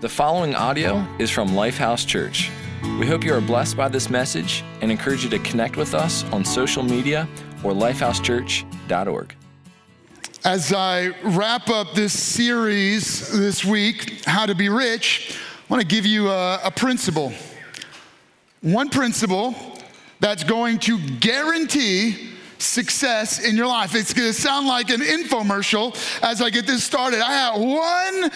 The following audio is from Lifehouse Church. We hope you are blessed by this message and encourage you to connect with us on social media or lifehousechurch.org. As I wrap up this series this week, How to Be Rich, I want to give you a, a principle. One principle that's going to guarantee success in your life. It's going to sound like an infomercial as I get this started. I have one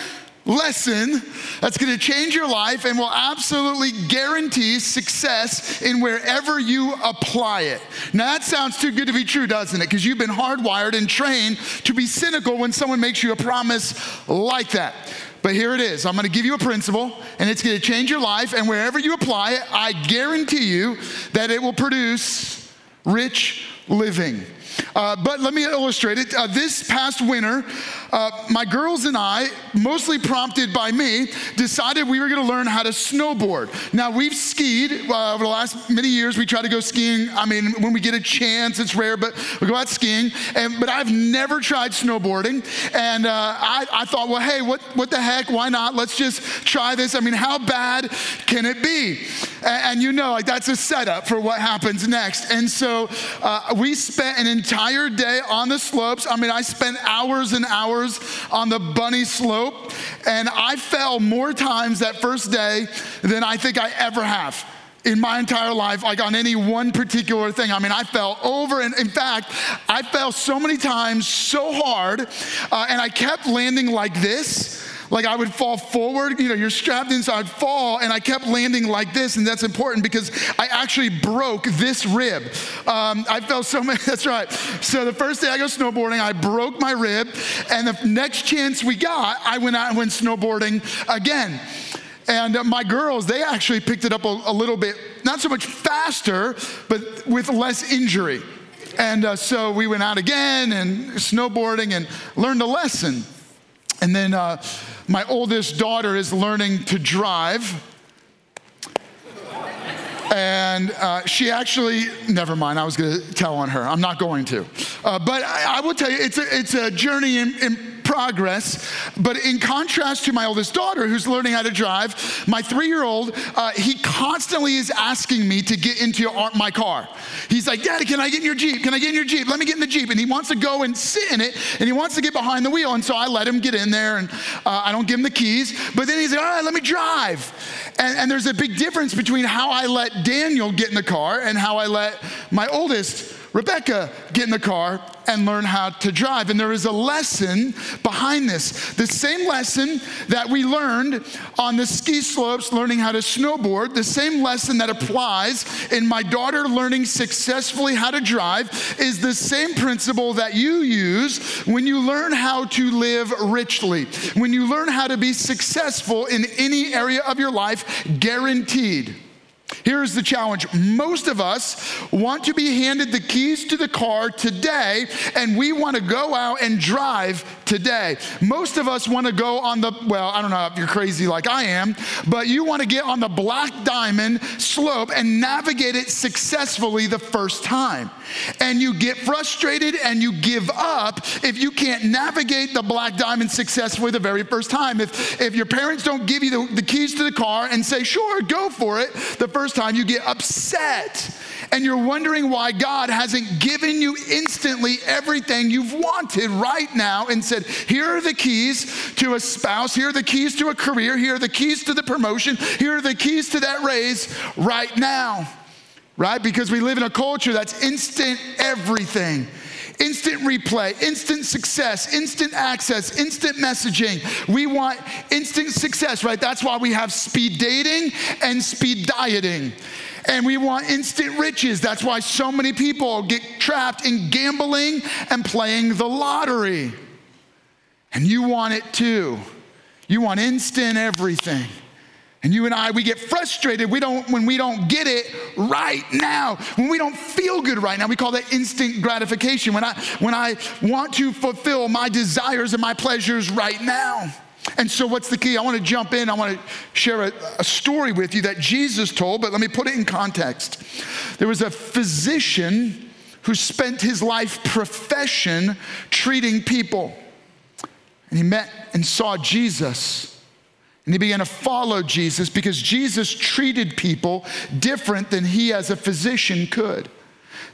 lesson that's going to change your life and will absolutely guarantee success in wherever you apply it. Now, that sounds too good to be true, doesn't it? Because you've been hardwired and trained to be cynical when someone makes you a promise like that. But here it is. I'm going to give you a principle, and it's going to change your life. And wherever you apply it, I guarantee you that it will produce rich living. Uh, but let me illustrate it. Uh, this past winter, uh, my girls and I, mostly prompted by me, decided we were going to learn how to snowboard. Now, we've skied uh, over the last many years. We try to go skiing. I mean, when we get a chance, it's rare, but we go out skiing. And, but I've never tried snowboarding. And uh, I, I thought, well, hey, what, what the heck? Why not? Let's just try this. I mean, how bad can it be? And, you know, like that's a setup for what happens next. And so uh, we spent an entire day on the slopes. I mean, I spent hours and hours on the bunny slope, and I fell more times that first day than I think I ever have in my entire life, like on any one particular thing. I mean, I fell over, and in fact, I fell so many times so hard, uh, and I kept landing like this like I would fall forward, you know, you're strapped inside, fall, and I kept landing like this, and that's important because I actually broke this rib. Um, I felt so much, that's right. So the first day I go snowboarding, I broke my rib, and the next chance we got, I went out and went snowboarding again. And my girls, they actually picked it up a, a, little bit, not so much faster, but with less injury. And uh, so we went out again and snowboarding and learned a lesson. And then uh, my oldest daughter is learning to drive. And uh, she actually, never mind, I was gonna tell on her. I'm not going to. Uh, but I, I, will tell you, it's a, it's a journey in, in progress. But in contrast to my oldest daughter, who's learning how to drive, my three year old, uh, he constantly is asking me to get into my car. He's like, Daddy, can I get in your Jeep? Can I get in your Jeep? Let me get in the Jeep. And he wants to go and sit in it, and he wants to get behind the wheel. And so I let him get in there, and uh, I don't give him the keys. But then he's like, All right, let me drive. And, and there's a big difference between how I let Daniel get in the car and how I let my oldest Rebecca, get in the car and learn how to drive. And there is a lesson behind this. The same lesson that we learned on the ski slopes learning how to snowboard, the same lesson that applies in my daughter learning successfully how to drive is the same principle that you use when you learn how to live richly, when you learn how to be successful in any area of your life, guaranteed. Here's the challenge. Most of us want to be handed the keys to the car today, and we want to go out and drive today. Most of us want to go on the, well, I don't know if you're crazy like I am, but you want to get on the black diamond slope and navigate it successfully the first time. And you get frustrated and you give up if you can't navigate the black diamond successfully the very first time. If, if your parents don't give you the, the keys to the car and say, sure, go for it, the first time you get upset. And you're wondering why God hasn't given you instantly everything you've wanted right now and said, Here are the keys to a spouse, here are the keys to a career, here are the keys to the promotion, here are the keys to that raise right now. Right? Because we live in a culture that's instant everything instant replay, instant success, instant access, instant messaging. We want instant success, right? That's why we have speed dating and speed dieting and we want instant riches. That's why so many people get trapped in gambling and playing the lottery. And you want it too. You want instant everything. And you and I, we get frustrated we don't, when we don't get it right now, when we don't feel good right now. We call that instant gratification. When I, when I want to fulfill my desires and my pleasures right now. And so, what's the key? I want to jump in. I want to share a, a, story with you that Jesus told, but let me put it in context. There was a physician who spent his life profession treating people. And he met and saw Jesus. And he began to follow Jesus because Jesus treated people different than he as a physician could.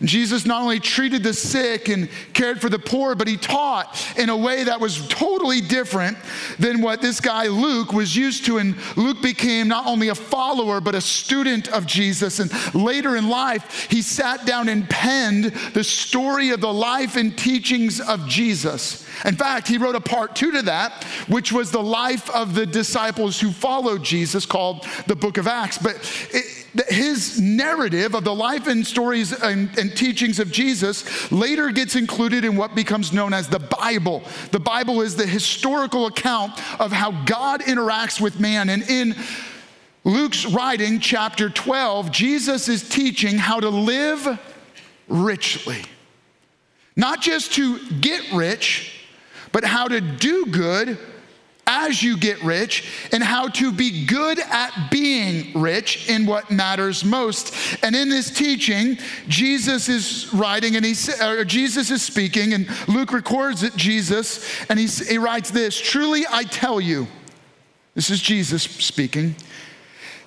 Jesus not only treated the sick and cared for the poor, but he taught in a way that was totally different than what this guy Luke was used to. And Luke became not only a follower, but a student of Jesus. And later in life, he sat down and penned the story of the life and teachings of Jesus. In fact, he wrote a part two to that, which was the life of the disciples who followed Jesus, called the book of Acts. But it, his narrative of the life and stories and, and, teachings of Jesus later gets included in what becomes known as the Bible. The Bible is the historical account of how God interacts with man. And in Luke's writing, chapter 12, Jesus is teaching how to live richly. Not just to get rich, but how to do good as you get rich and how to be good at being rich in what matters most. And in this teaching, Jesus is writing and he or Jesus is speaking and Luke records it Jesus and he, he writes this, "Truly I tell you." This is Jesus speaking.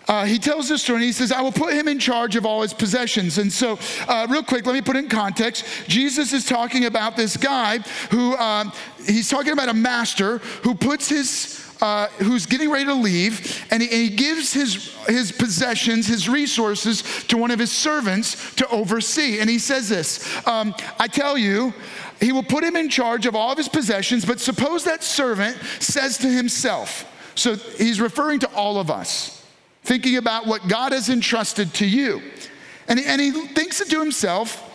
Uh, he tells this story and he says, I will put him in charge of all his possessions. And so, uh, real quick, let me put it in context. Jesus is talking about this guy who, uh, he's talking about a master who puts his uh, who's getting ready to leave, and he, and he, gives his, his possessions, his resources to one of his servants to oversee. And he says this um, I tell you, he will put him in charge of all of his possessions, but suppose that servant says to himself, so he's referring to all of us thinking about what God has entrusted to you. And, and he thinks to himself,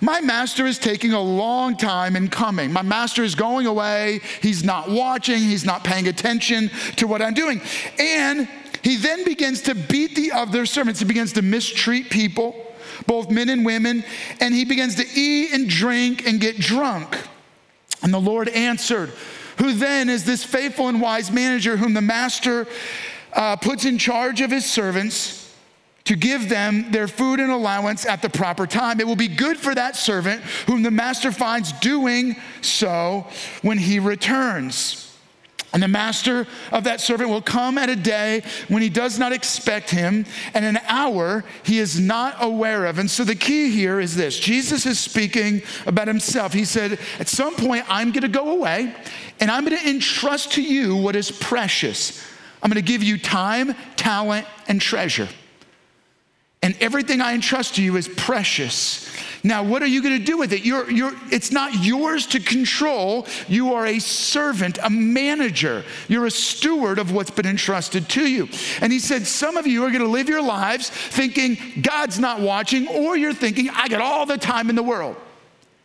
my master is taking a long time in coming. My master is going away. He's not watching. He's not paying attention to what I'm doing. And he then begins to beat the other servants. He begins to mistreat people, both men and women. And he begins to eat and drink and get drunk. And the Lord answered, Who then is this faithful and wise manager whom the master uh, puts in charge of his servants to give them their food and allowance at the proper time. It will be good for that servant whom the master finds doing so when he returns. And the master of that servant will come at a day when he does not expect him, and an hour he is not aware of. And so the key here is this Jesus is speaking about himself. He said, At some point, I'm going to go away, and I'm going to entrust to you what is precious. I'm going to give you time, talent, and treasure. And everything I entrust to you is precious. Now, what are you going to do with it? You're, you're, it's not yours to control. You are a servant, a manager. You're a steward of what's been entrusted to you. And he said, Some of you are going to live your lives thinking God's not watching, or you're thinking, I got all the time in the world.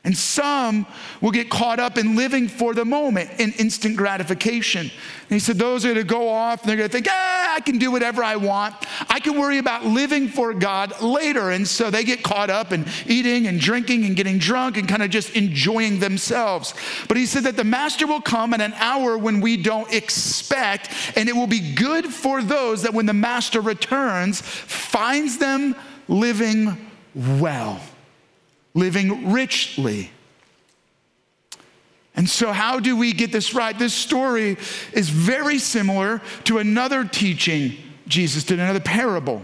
And some will get caught up in living for the moment in instant gratification. And he said, Those are going to go off and they're going to think, ah, I can do whatever I want. I can worry about living for God later. And so they get caught up in eating and drinking and getting drunk and kind of just enjoying themselves. But he said that the master will come at an hour when we don't expect, and it will be good for those that when the master returns, finds them living well living richly. And so, how do we get this right? This story is very similar to another teaching Jesus did, another parable.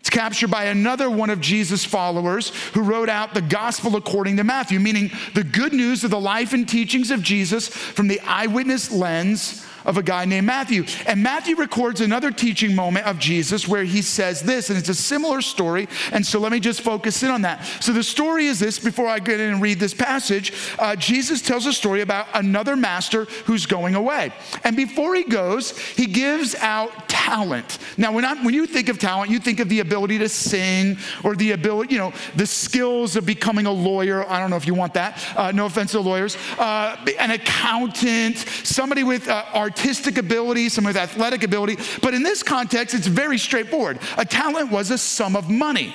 It's captured by another one of Jesus' followers who wrote out the gospel according to Matthew, meaning the good news of the life and teachings of Jesus from the eyewitness lens of a guy named Matthew. And Matthew records another teaching moment of Jesus where he says this, and it's a similar story. And so let me just focus in on that. So the story is this before I get in and read this passage, uh, Jesus tells a story about another master who's going away. And before he goes, he gives out talent. Now, when, when you think of talent, you think of the ability to sing or the ability, you know, the skills of becoming a lawyer. I don't know if you want that. Uh, no offense to lawyers. Uh, an accountant, somebody with uh, artistic ability, some with athletic ability. But in this context, it's very straightforward. A talent was a sum of money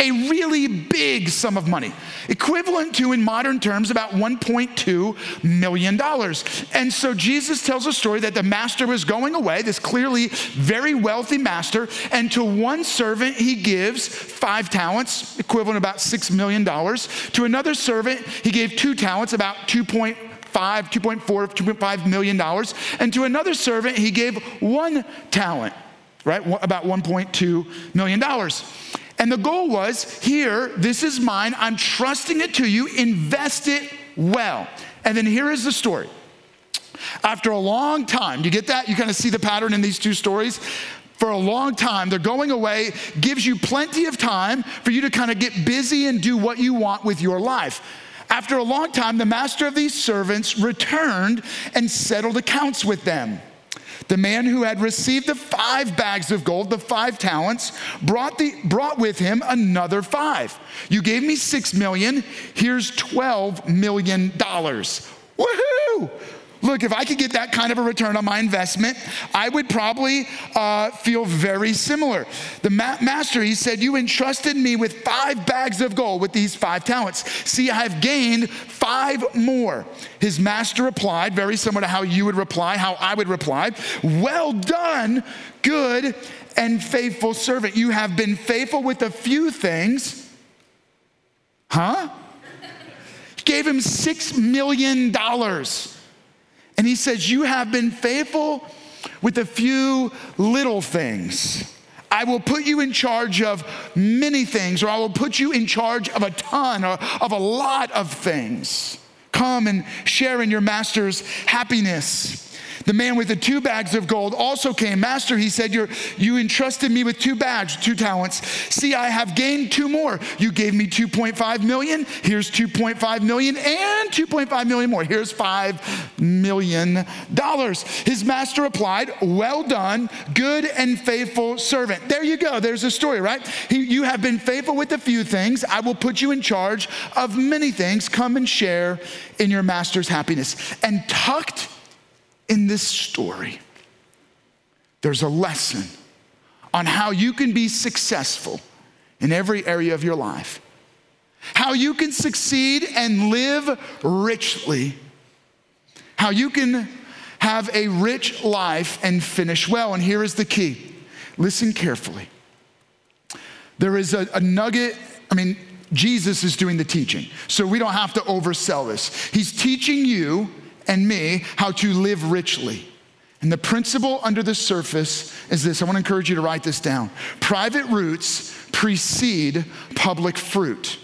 a really big sum of money, equivalent to, in modern terms, about $1.2 million. And so Jesus tells a story that the master was going away, this clearly very wealthy master, and to one servant he gives five talents, equivalent about $6 million. To another servant, he gave two talents, about 2.5 2.4, 2.5 million dollars. And to another servant, he gave one talent, right? About 1.2 million dollars. And the goal was here, this is mine. I'm trusting it to you. Invest it well. And then here is the story. After a long time, you get that? You kind of see the pattern in these two stories for a long time. They're going away, gives you plenty of time for you to kind of get busy and do what you want with your life. After a long time, the master of these servants returned and settled accounts with them. The man who had received the five bags of gold, the five talents, brought, the, brought with him another five. You gave me six million, here's $12 million. Woohoo! Look, if I could get that kind of a return on my investment, I would probably uh, feel very similar. The ma- master, he said, You entrusted me with five bags of gold with these five talents. See, I have gained five more. His master replied, very similar to how you would reply, how I would reply, Well done, good and faithful servant. You have been faithful with a few things. Huh? Gave him six million dollars. And he says, You have been faithful with a few little things. I will put you in charge of many things, or I will put you in charge of a ton or of a lot of things. Come and share in your master's happiness. The man with the two bags of gold also came. Master, he said, You're, You entrusted me with two bags, two talents. See, I have gained two more. You gave me 2.5 million. Here's 2.5 million and 2.5 million more. Here's $5 million. His master replied, Well done, good and faithful servant. There you go. There's a story, right? He, you have been faithful with a few things. I will put you in charge of many things. Come and share in your master's happiness. And tucked in this story, there's a lesson on how you can be successful in every area of your life, how you can succeed and live richly, how you can have a rich life and finish well. And here is the key listen carefully. There is a, a nugget, I mean, Jesus is doing the teaching, so we don't have to oversell this. He's teaching you and me how to live richly. And the principle under the surface is this I want to encourage you to write this down. Private roots precede public fruit.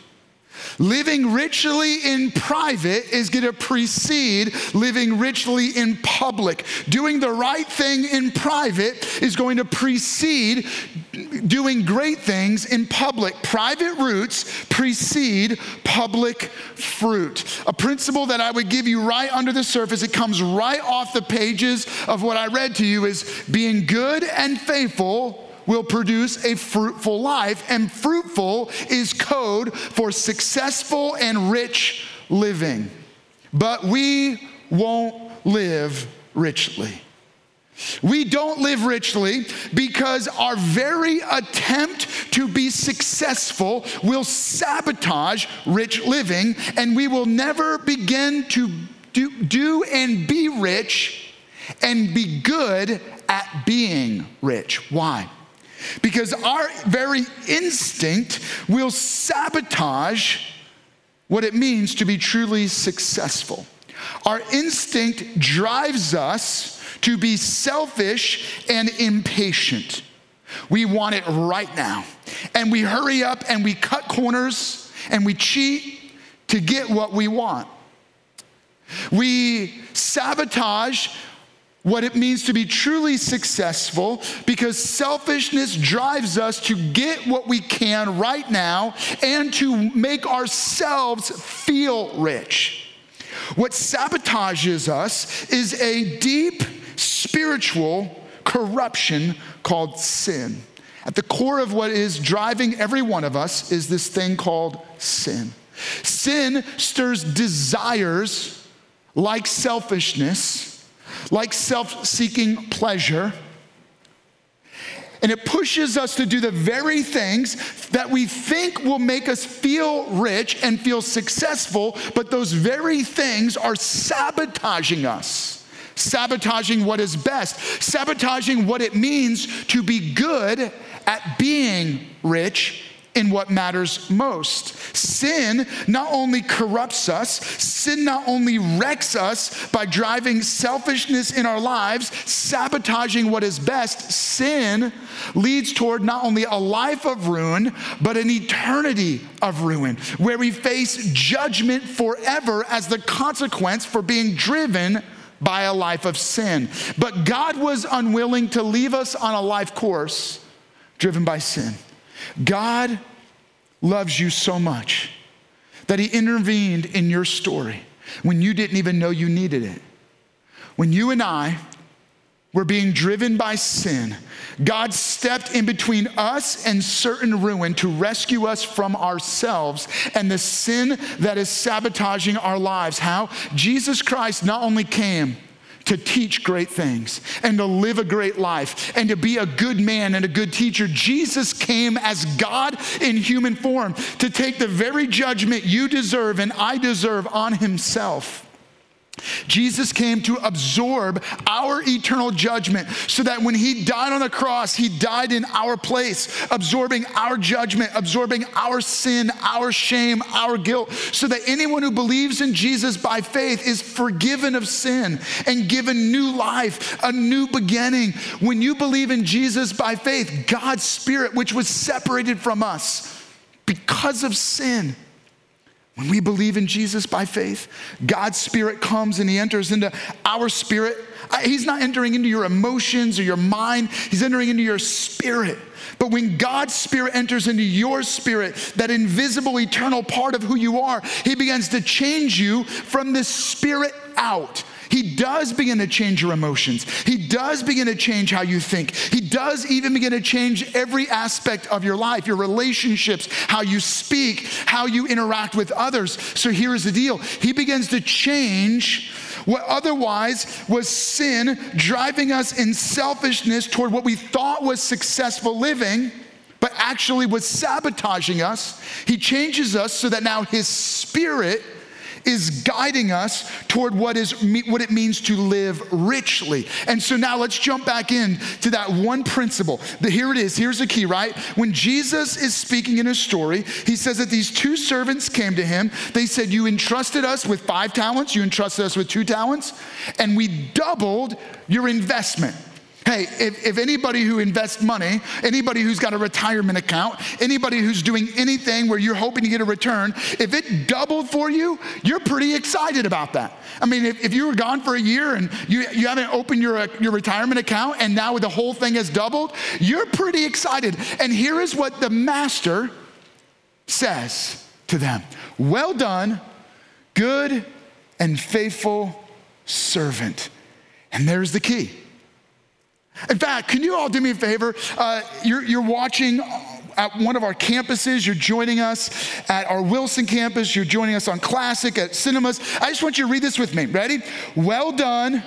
Living richly in private is going to precede living richly in public. Doing the right thing in private is going to precede doing great things in public. Private roots precede public fruit. A principle that I would give you right under the surface, it comes right off the pages of what I read to you, is being good and faithful will produce a fruitful life, and fruitful is code for successful and rich living. But we won't live richly. We don't live richly because our very attempt to be successful will sabotage rich living, and we will never begin to do, do and be rich and be good at being rich. Why? Because our very instinct will sabotage what it means to be truly successful. Our instinct drives us to be selfish and impatient. We want it right now. And we hurry up and we cut corners and we cheat to get what we want. We sabotage what it means to be truly successful because selfishness drives us to get what we can right now and to make ourselves feel rich. What sabotages us is a deep spiritual corruption called sin. At the core of what is driving every one of us is this thing called sin. Sin stirs desires like selfishness like self seeking pleasure. And it pushes us to do the very things that we think will make us feel rich and feel successful, but those very things are sabotaging us, sabotaging what is best, sabotaging what it means to be good at being rich in what matters most. Sin not only corrupts us, sin not only wrecks us by driving selfishness in our lives, sabotaging what is best, sin leads toward not only a life of ruin, but an eternity of ruin, where we face judgment forever as the consequence for being driven by a life of sin. But God was unwilling to leave us on a life course driven by sin. God loves you so much that He intervened in your story when you didn't even know you needed it. When you and I were being driven by sin, God stepped in between us and certain ruin to rescue us from ourselves and the sin that is sabotaging our lives. How? Jesus Christ not only came to teach great things and to live a great life and to be a good man and a good teacher. Jesus came as God in human form to take the very judgment you deserve and I deserve on himself. Jesus came to absorb our eternal judgment so that when he died on the cross, he died in our place, absorbing our judgment, absorbing our sin, our shame, our guilt, so that anyone who believes in Jesus by faith is forgiven of sin and given new life, a new beginning. When you believe in Jesus by faith, God's Spirit, which was separated from us because of sin, when we believe in Jesus by faith, God's Spirit comes and He enters into our spirit. He's not entering into your emotions or your mind, He's entering into your spirit. But when God's Spirit enters into your spirit, that invisible, eternal part of who you are, He begins to change you from the spirit out. He does begin to change your emotions. He does begin to change how you think. He does even begin to change every aspect of your life, your relationships, how you speak, how you interact with others. So here is the deal He begins to change what otherwise was sin driving us in selfishness toward what we thought was successful living but actually was sabotaging us. He changes us so that now His Spirit is guiding us toward what is what it means to live richly. And so now let's jump back in to that one principle. The, here it is. Here's the key, right? When Jesus is speaking in his story, he says that these two servants came to him. They said, "You entrusted us with 5 talents, you entrusted us with 2 talents, and we doubled your investment." Hey, if, if, anybody who invests money, anybody who's got a retirement account, anybody who's doing anything where you're hoping to get a return, if it doubled for you, you're pretty excited about that. I mean, if, if you were gone for a year and you, you haven't opened your, uh, your retirement account and now the whole thing has doubled, you're pretty excited. And here is what the master says to them Well done, good and faithful servant. And there's the key. In fact, can you all do me a favor? Uh, you're, you're watching at one of our campuses. You're joining us at our Wilson campus. You're joining us on Classic at Cinemas. I just want you to read this with me. Ready? Well done,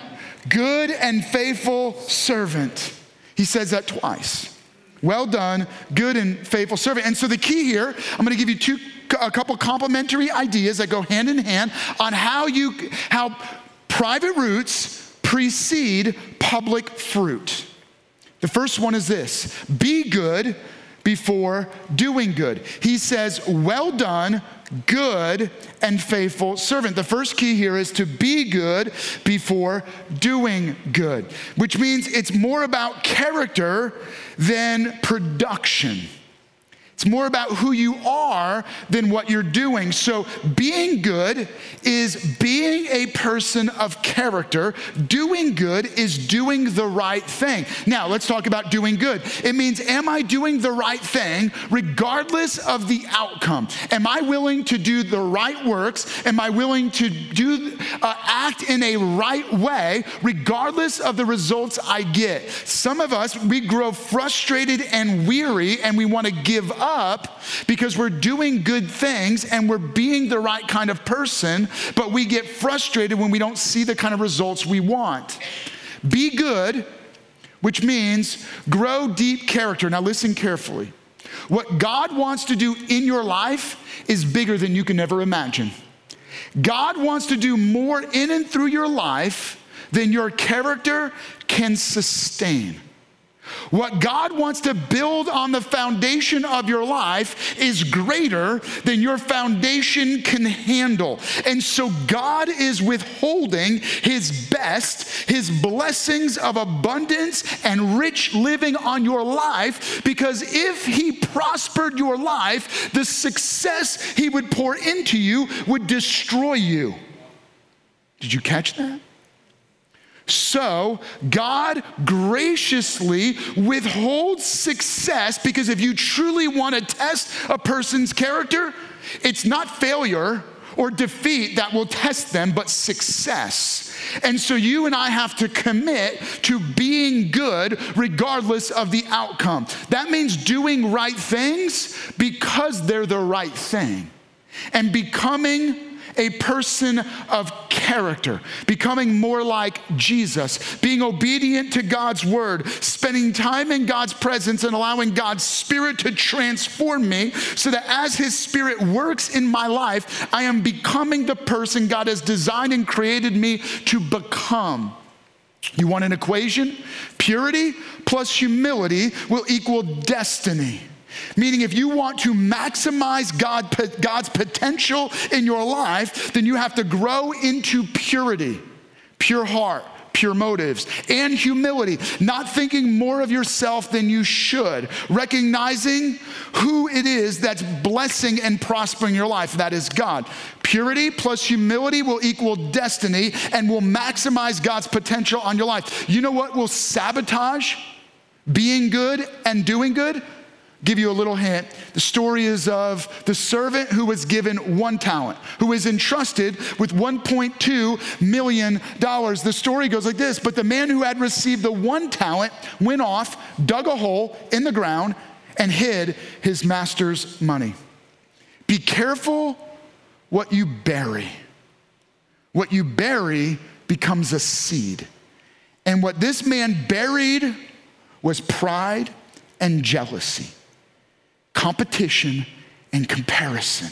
good and faithful servant. He says that twice. Well done, good and faithful servant. And so the key here, I'm going to give you two, a couple complementary ideas that go hand in hand on how you, how private roots precede public fruit. The first one is this be good before doing good. He says, Well done, good and faithful servant. The first key here is to be good before doing good, which means it's more about character than production. It's more about who you are than what you're doing. So, being good is being a person of character. Doing good is doing the right thing. Now, let's talk about doing good. It means, am I doing the right thing regardless of the outcome? Am I willing to do the right works? Am I willing to do uh, act in a right way regardless of the results I get? Some of us, we grow frustrated and weary and we want to give up up because we're doing good things and we're being the right kind of person, but we get frustrated when we don't see the kind of results we want. Be good, which means grow deep character. Now, listen carefully. What God wants to do in your life is bigger than you can ever imagine. God wants to do more in and through your life than your character can sustain. What God wants to build on the foundation of your life is greater than your foundation can handle. And so God is withholding his best, his blessings of abundance and rich living on your life, because if he prospered your life, the success he would pour into you would destroy you. Did you catch that? So, God graciously withholds success because if you truly want to test a person's character, it's not failure or defeat that will test them, but success. And so you and I have to commit to being good regardless of the outcome. That means doing right things because they're the right thing and becoming a person of character, becoming more like Jesus, being obedient to God's word, spending time in God's presence and allowing God's spirit to transform me so that as his spirit works in my life, I am becoming the person God has designed and created me to become. You want an equation? Purity plus humility will equal destiny. Meaning, if you want to maximize God, God's potential in your life, then you have to grow into purity, pure heart, pure motives, and humility, not thinking more of yourself than you should, recognizing who it is that's blessing and prospering your life. That is God. Purity plus humility will equal destiny and will maximize God's potential on your life. You know what will sabotage being good and doing good? Give you a little hint. The story is of the servant who was given one talent, who is entrusted with $1.2 million. The story goes like this But the man who had received the one talent went off, dug a hole in the ground, and hid his master's money. Be careful what you bury. What you bury becomes a seed. And what this man buried was pride and jealousy competition and comparison.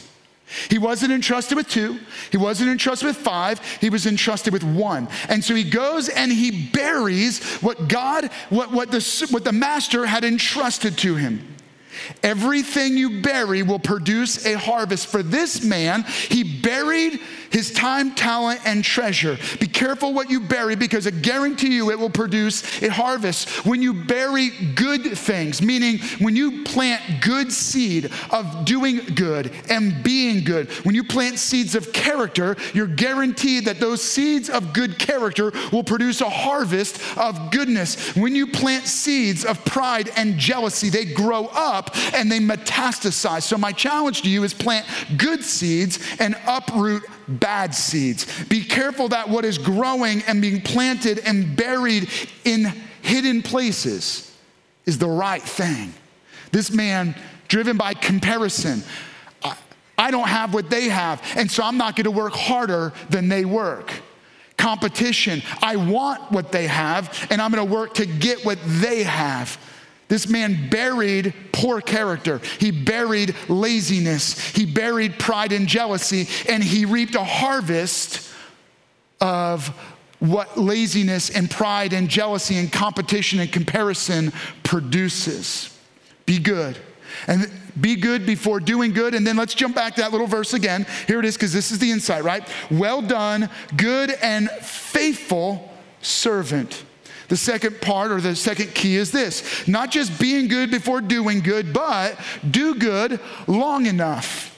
He wasn't entrusted with two. He wasn't entrusted with five. He was entrusted with one. And so he goes and he buries what God, what, what, the, what the master had entrusted to him. Everything you bury will produce a harvest. For this man, he buried his time, talent, and treasure. Be careful what you bury because I guarantee you it will produce a harvest. When you bury good things, meaning when you plant good seed of doing good and being good, when you plant seeds of character, you're guaranteed that those seeds of good character will produce a harvest of goodness. When you plant seeds of pride and jealousy, they grow up and they metastasize. So, my challenge to you is plant good seeds and uproot bad seeds. Be careful that what is growing and being planted and buried in hidden places is the right thing. This man, driven by comparison, I don't have what they have, and so I'm not gonna work harder than they work. Competition, I want what they have, and I'm gonna work to get what they have. This man buried poor character. He buried laziness. He buried pride and jealousy, and he reaped a harvest of what laziness and pride and jealousy and competition and comparison produces. Be good. And be good before doing good. And then let's jump back to that little verse again. Here it is, because this is the insight, right? Well done, good and faithful servant. The second part or the second key is this not just being good before doing good, but do good long enough.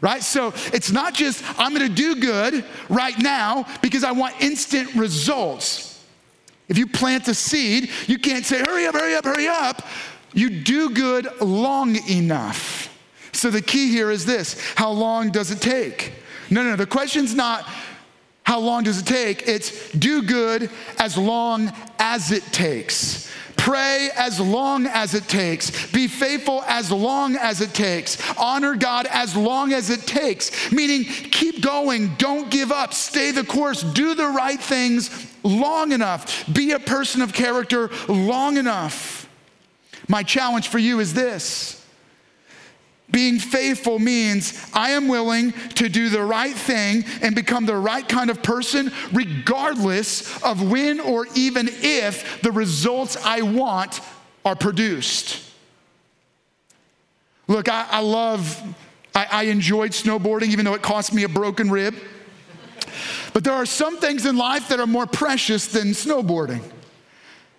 Right? So it's not just I'm gonna do good right now because I want instant results. If you plant a seed, you can't say, hurry up, hurry up, hurry up. You do good long enough. So the key here is this how long does it take? No, no, the question's not how long does it take? It's do good as long as it takes. Pray as long as it takes. Be faithful as long as it takes. Honor God as long as it takes. Meaning, keep going. Don't give up. Stay the course. Do the right things long enough. Be a person of character long enough. My challenge for you is this being faithful means I am willing to do the right thing and become the right kind of person, regardless of when or even if the results I want are produced. Look, I, I love, I, I enjoyed snowboarding, even though it cost me a broken rib. But there are some things in life that are more precious than snowboarding.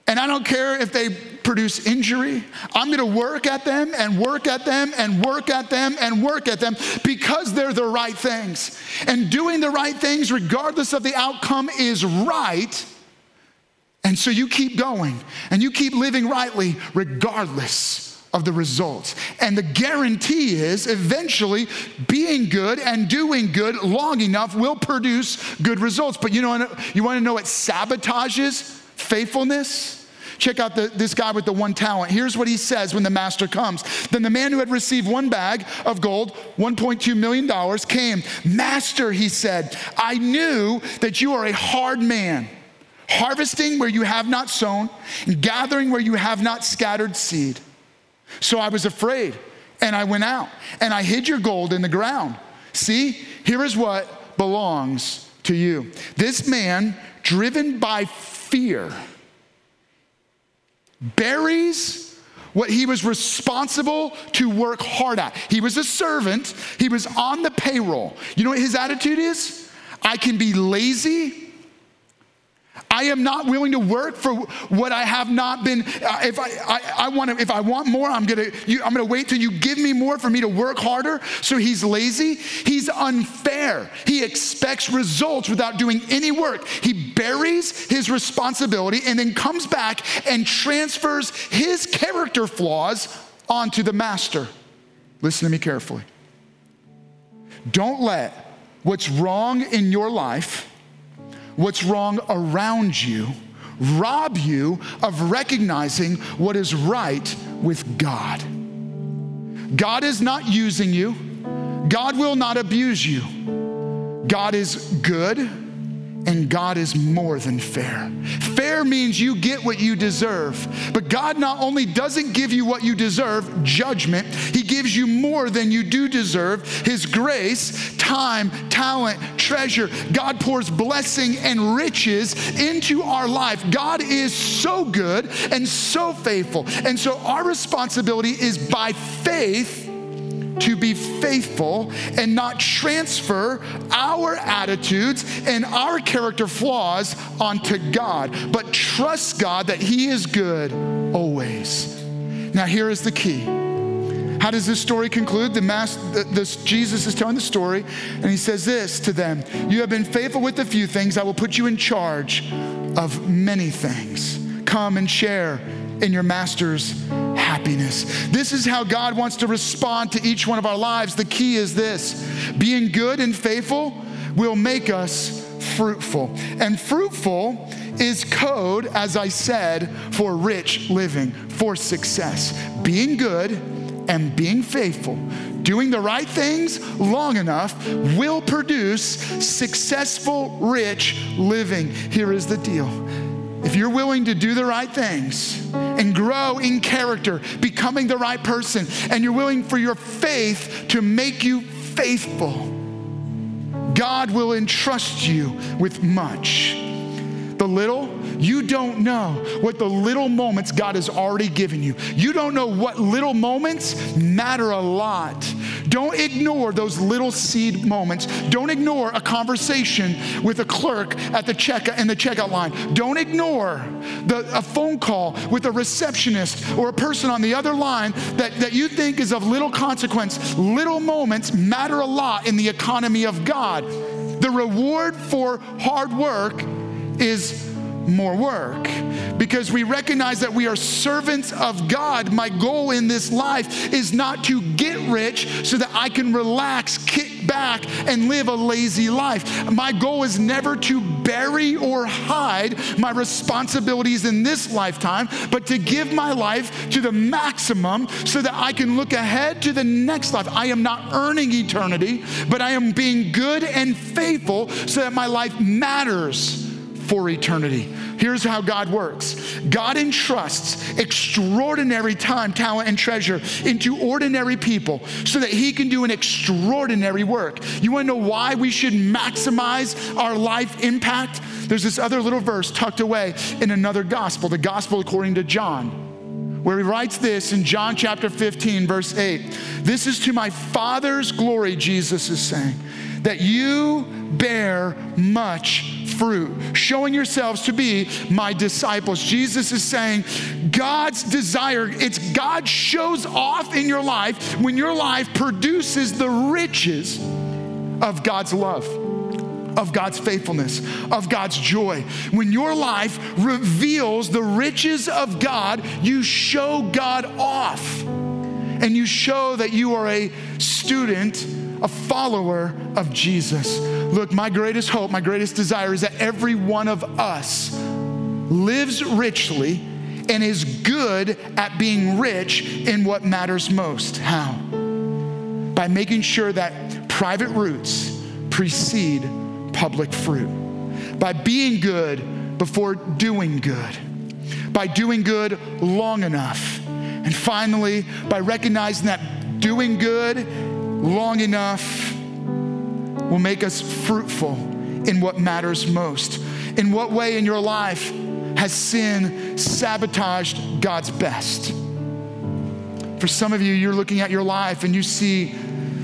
And I don't care if they produce injury. I'm gonna work at them and work at them and work at them and work at them because they're the right things. And doing the right things, regardless of the outcome, is right. And so you keep going and you keep living rightly, regardless of the results. And the guarantee is eventually being good and doing good long enough will produce good results. But you know, you wanna know what sabotages faithfulness? Check out the, this guy with the one talent. Here's what he says when the master comes. Then the man who had received one bag of gold, $1.2 million, came. Master, he said, I knew that you are a hard man, harvesting where you have not sown, and gathering where you have not scattered seed. So I was afraid, and I went out, and I hid your gold in the ground. See, here is what belongs to you. This man, driven by fear, buries what he was responsible to work hard at. He was a servant, he was on the payroll. You know what his attitude is? I can be lazy I am not willing to work for what I have not been. Uh, if I, I, I want if I want more, I'm gonna, you, I'm gonna wait till you give me more for me to work harder. So he's lazy. He's unfair. He expects results without doing any work. He buries his responsibility and then comes back and transfers his character flaws onto the master. Listen to me carefully. Don't let what's wrong in your life what's wrong around you, rob you of recognizing what is right with God. God is not using you, God will not abuse you. God is good and God is more than fair. Fair means you get what you deserve. But God not only doesn't give you what you deserve, judgment, He gives you more than you do deserve His grace, time, talent, treasure. God pours blessing and riches into our life. God is so good and so faithful. And so our responsibility is by faith to be faithful and not transfer our attitudes and our character flaws onto God, but trust God that He is good always. Now, here is the key. How does this story conclude? The master, this, Jesus is telling the story, and he says this to them You have been faithful with a few things, I will put you in charge of many things. Come and share in your master's happiness. This is how God wants to respond to each one of our lives. The key is this being good and faithful will make us fruitful. And fruitful is code, as I said, for rich living, for success. Being good and being faithful, doing the right things long enough will produce successful, rich living. Here is the deal if you're willing to do the right things and grow in character, becoming the right person, and you're willing for your faith to make you faithful, God will entrust you with much. The little, you don't know what the little moments God has already given you. You don't know what little moments matter a lot. Don't ignore those little seed moments. Don't ignore a conversation with a clerk at the check in the checkout line. Don't ignore the, a phone call with a receptionist or a person on the other line that, that you think is of little consequence. Little moments matter a lot in the economy of God. The reward for hard work is more work because we recognize that we are servants of God. My goal in this life is not to get rich so that I can relax, kick back, and live a lazy life. My goal is never to bury or hide my responsibilities in this lifetime, but to give my life to the maximum so that I can look ahead to the next life. I am not earning eternity, but I am being good and faithful so that my life matters for eternity. Here's how God works God entrusts extraordinary time, talent, and treasure into ordinary people so that He can do an extraordinary work. You wanna know why we should maximize our life impact? There's this other little verse tucked away in another gospel, the gospel according to John where he writes this in John chapter 15, verse 8. This is to my Father's glory, Jesus is saying, that you bear much fruit, showing yourselves to be my disciples. Jesus is saying, God's desire, it's God shows off in your life when your life produces the riches of God's love of God's faithfulness, of God's joy. When your life reveals the riches of God, you show God off and you show that you are a student, a follower of Jesus. Look, my greatest hope, my greatest desire is that every one of us lives richly and is good at being rich in what matters most. How? By making sure that private roots precede public fruit. By being good before doing good. By doing good long enough. And finally, by recognizing that doing good long enough will make us fruitful in what matters most. In what way in your life has sin sabotaged God's best? For some of you, you're looking at your life and you see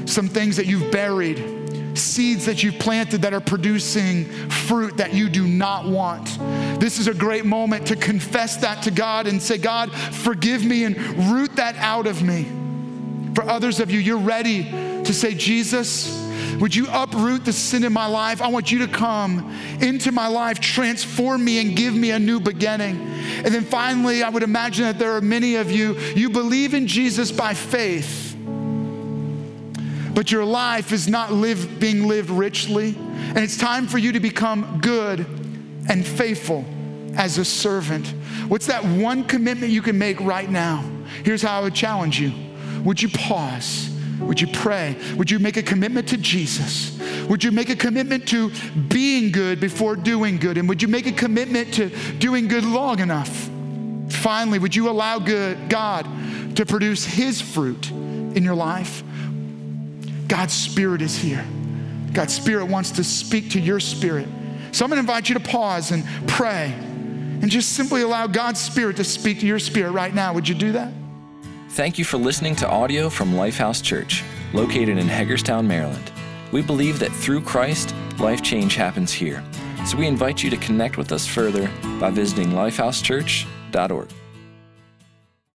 some things that you've buried seeds that you've planted that are producing fruit that you do not want. This is a great moment to confess that to God and say, God, forgive me and root that out of me. For others of you, you're ready to say, Jesus, would you uproot the sin in my life? I want you to come into my life, transform me, and give me a new beginning. And then finally, I would imagine that there are many of you, you believe in Jesus by faith but your life is not live, being lived richly. And it's time for you to become good and faithful as a servant. What's that one commitment you can make right now? Here's how I would challenge you Would you pause? Would you pray? Would you make a commitment to Jesus? Would you make a commitment to being good before doing good? And would you make a commitment to doing good long enough? Finally, would you allow good, God to produce His fruit in your life? God's Spirit is here. God's Spirit wants to speak to your spirit. So I'm going to invite you to pause and pray and just simply allow God's Spirit to speak to your spirit right now. Would you do that? Thank you for listening to audio from Lifehouse Church, located in Hagerstown, Maryland. We believe that through Christ, life change happens here. So we invite you to connect with us further by visiting lifehousechurch.org.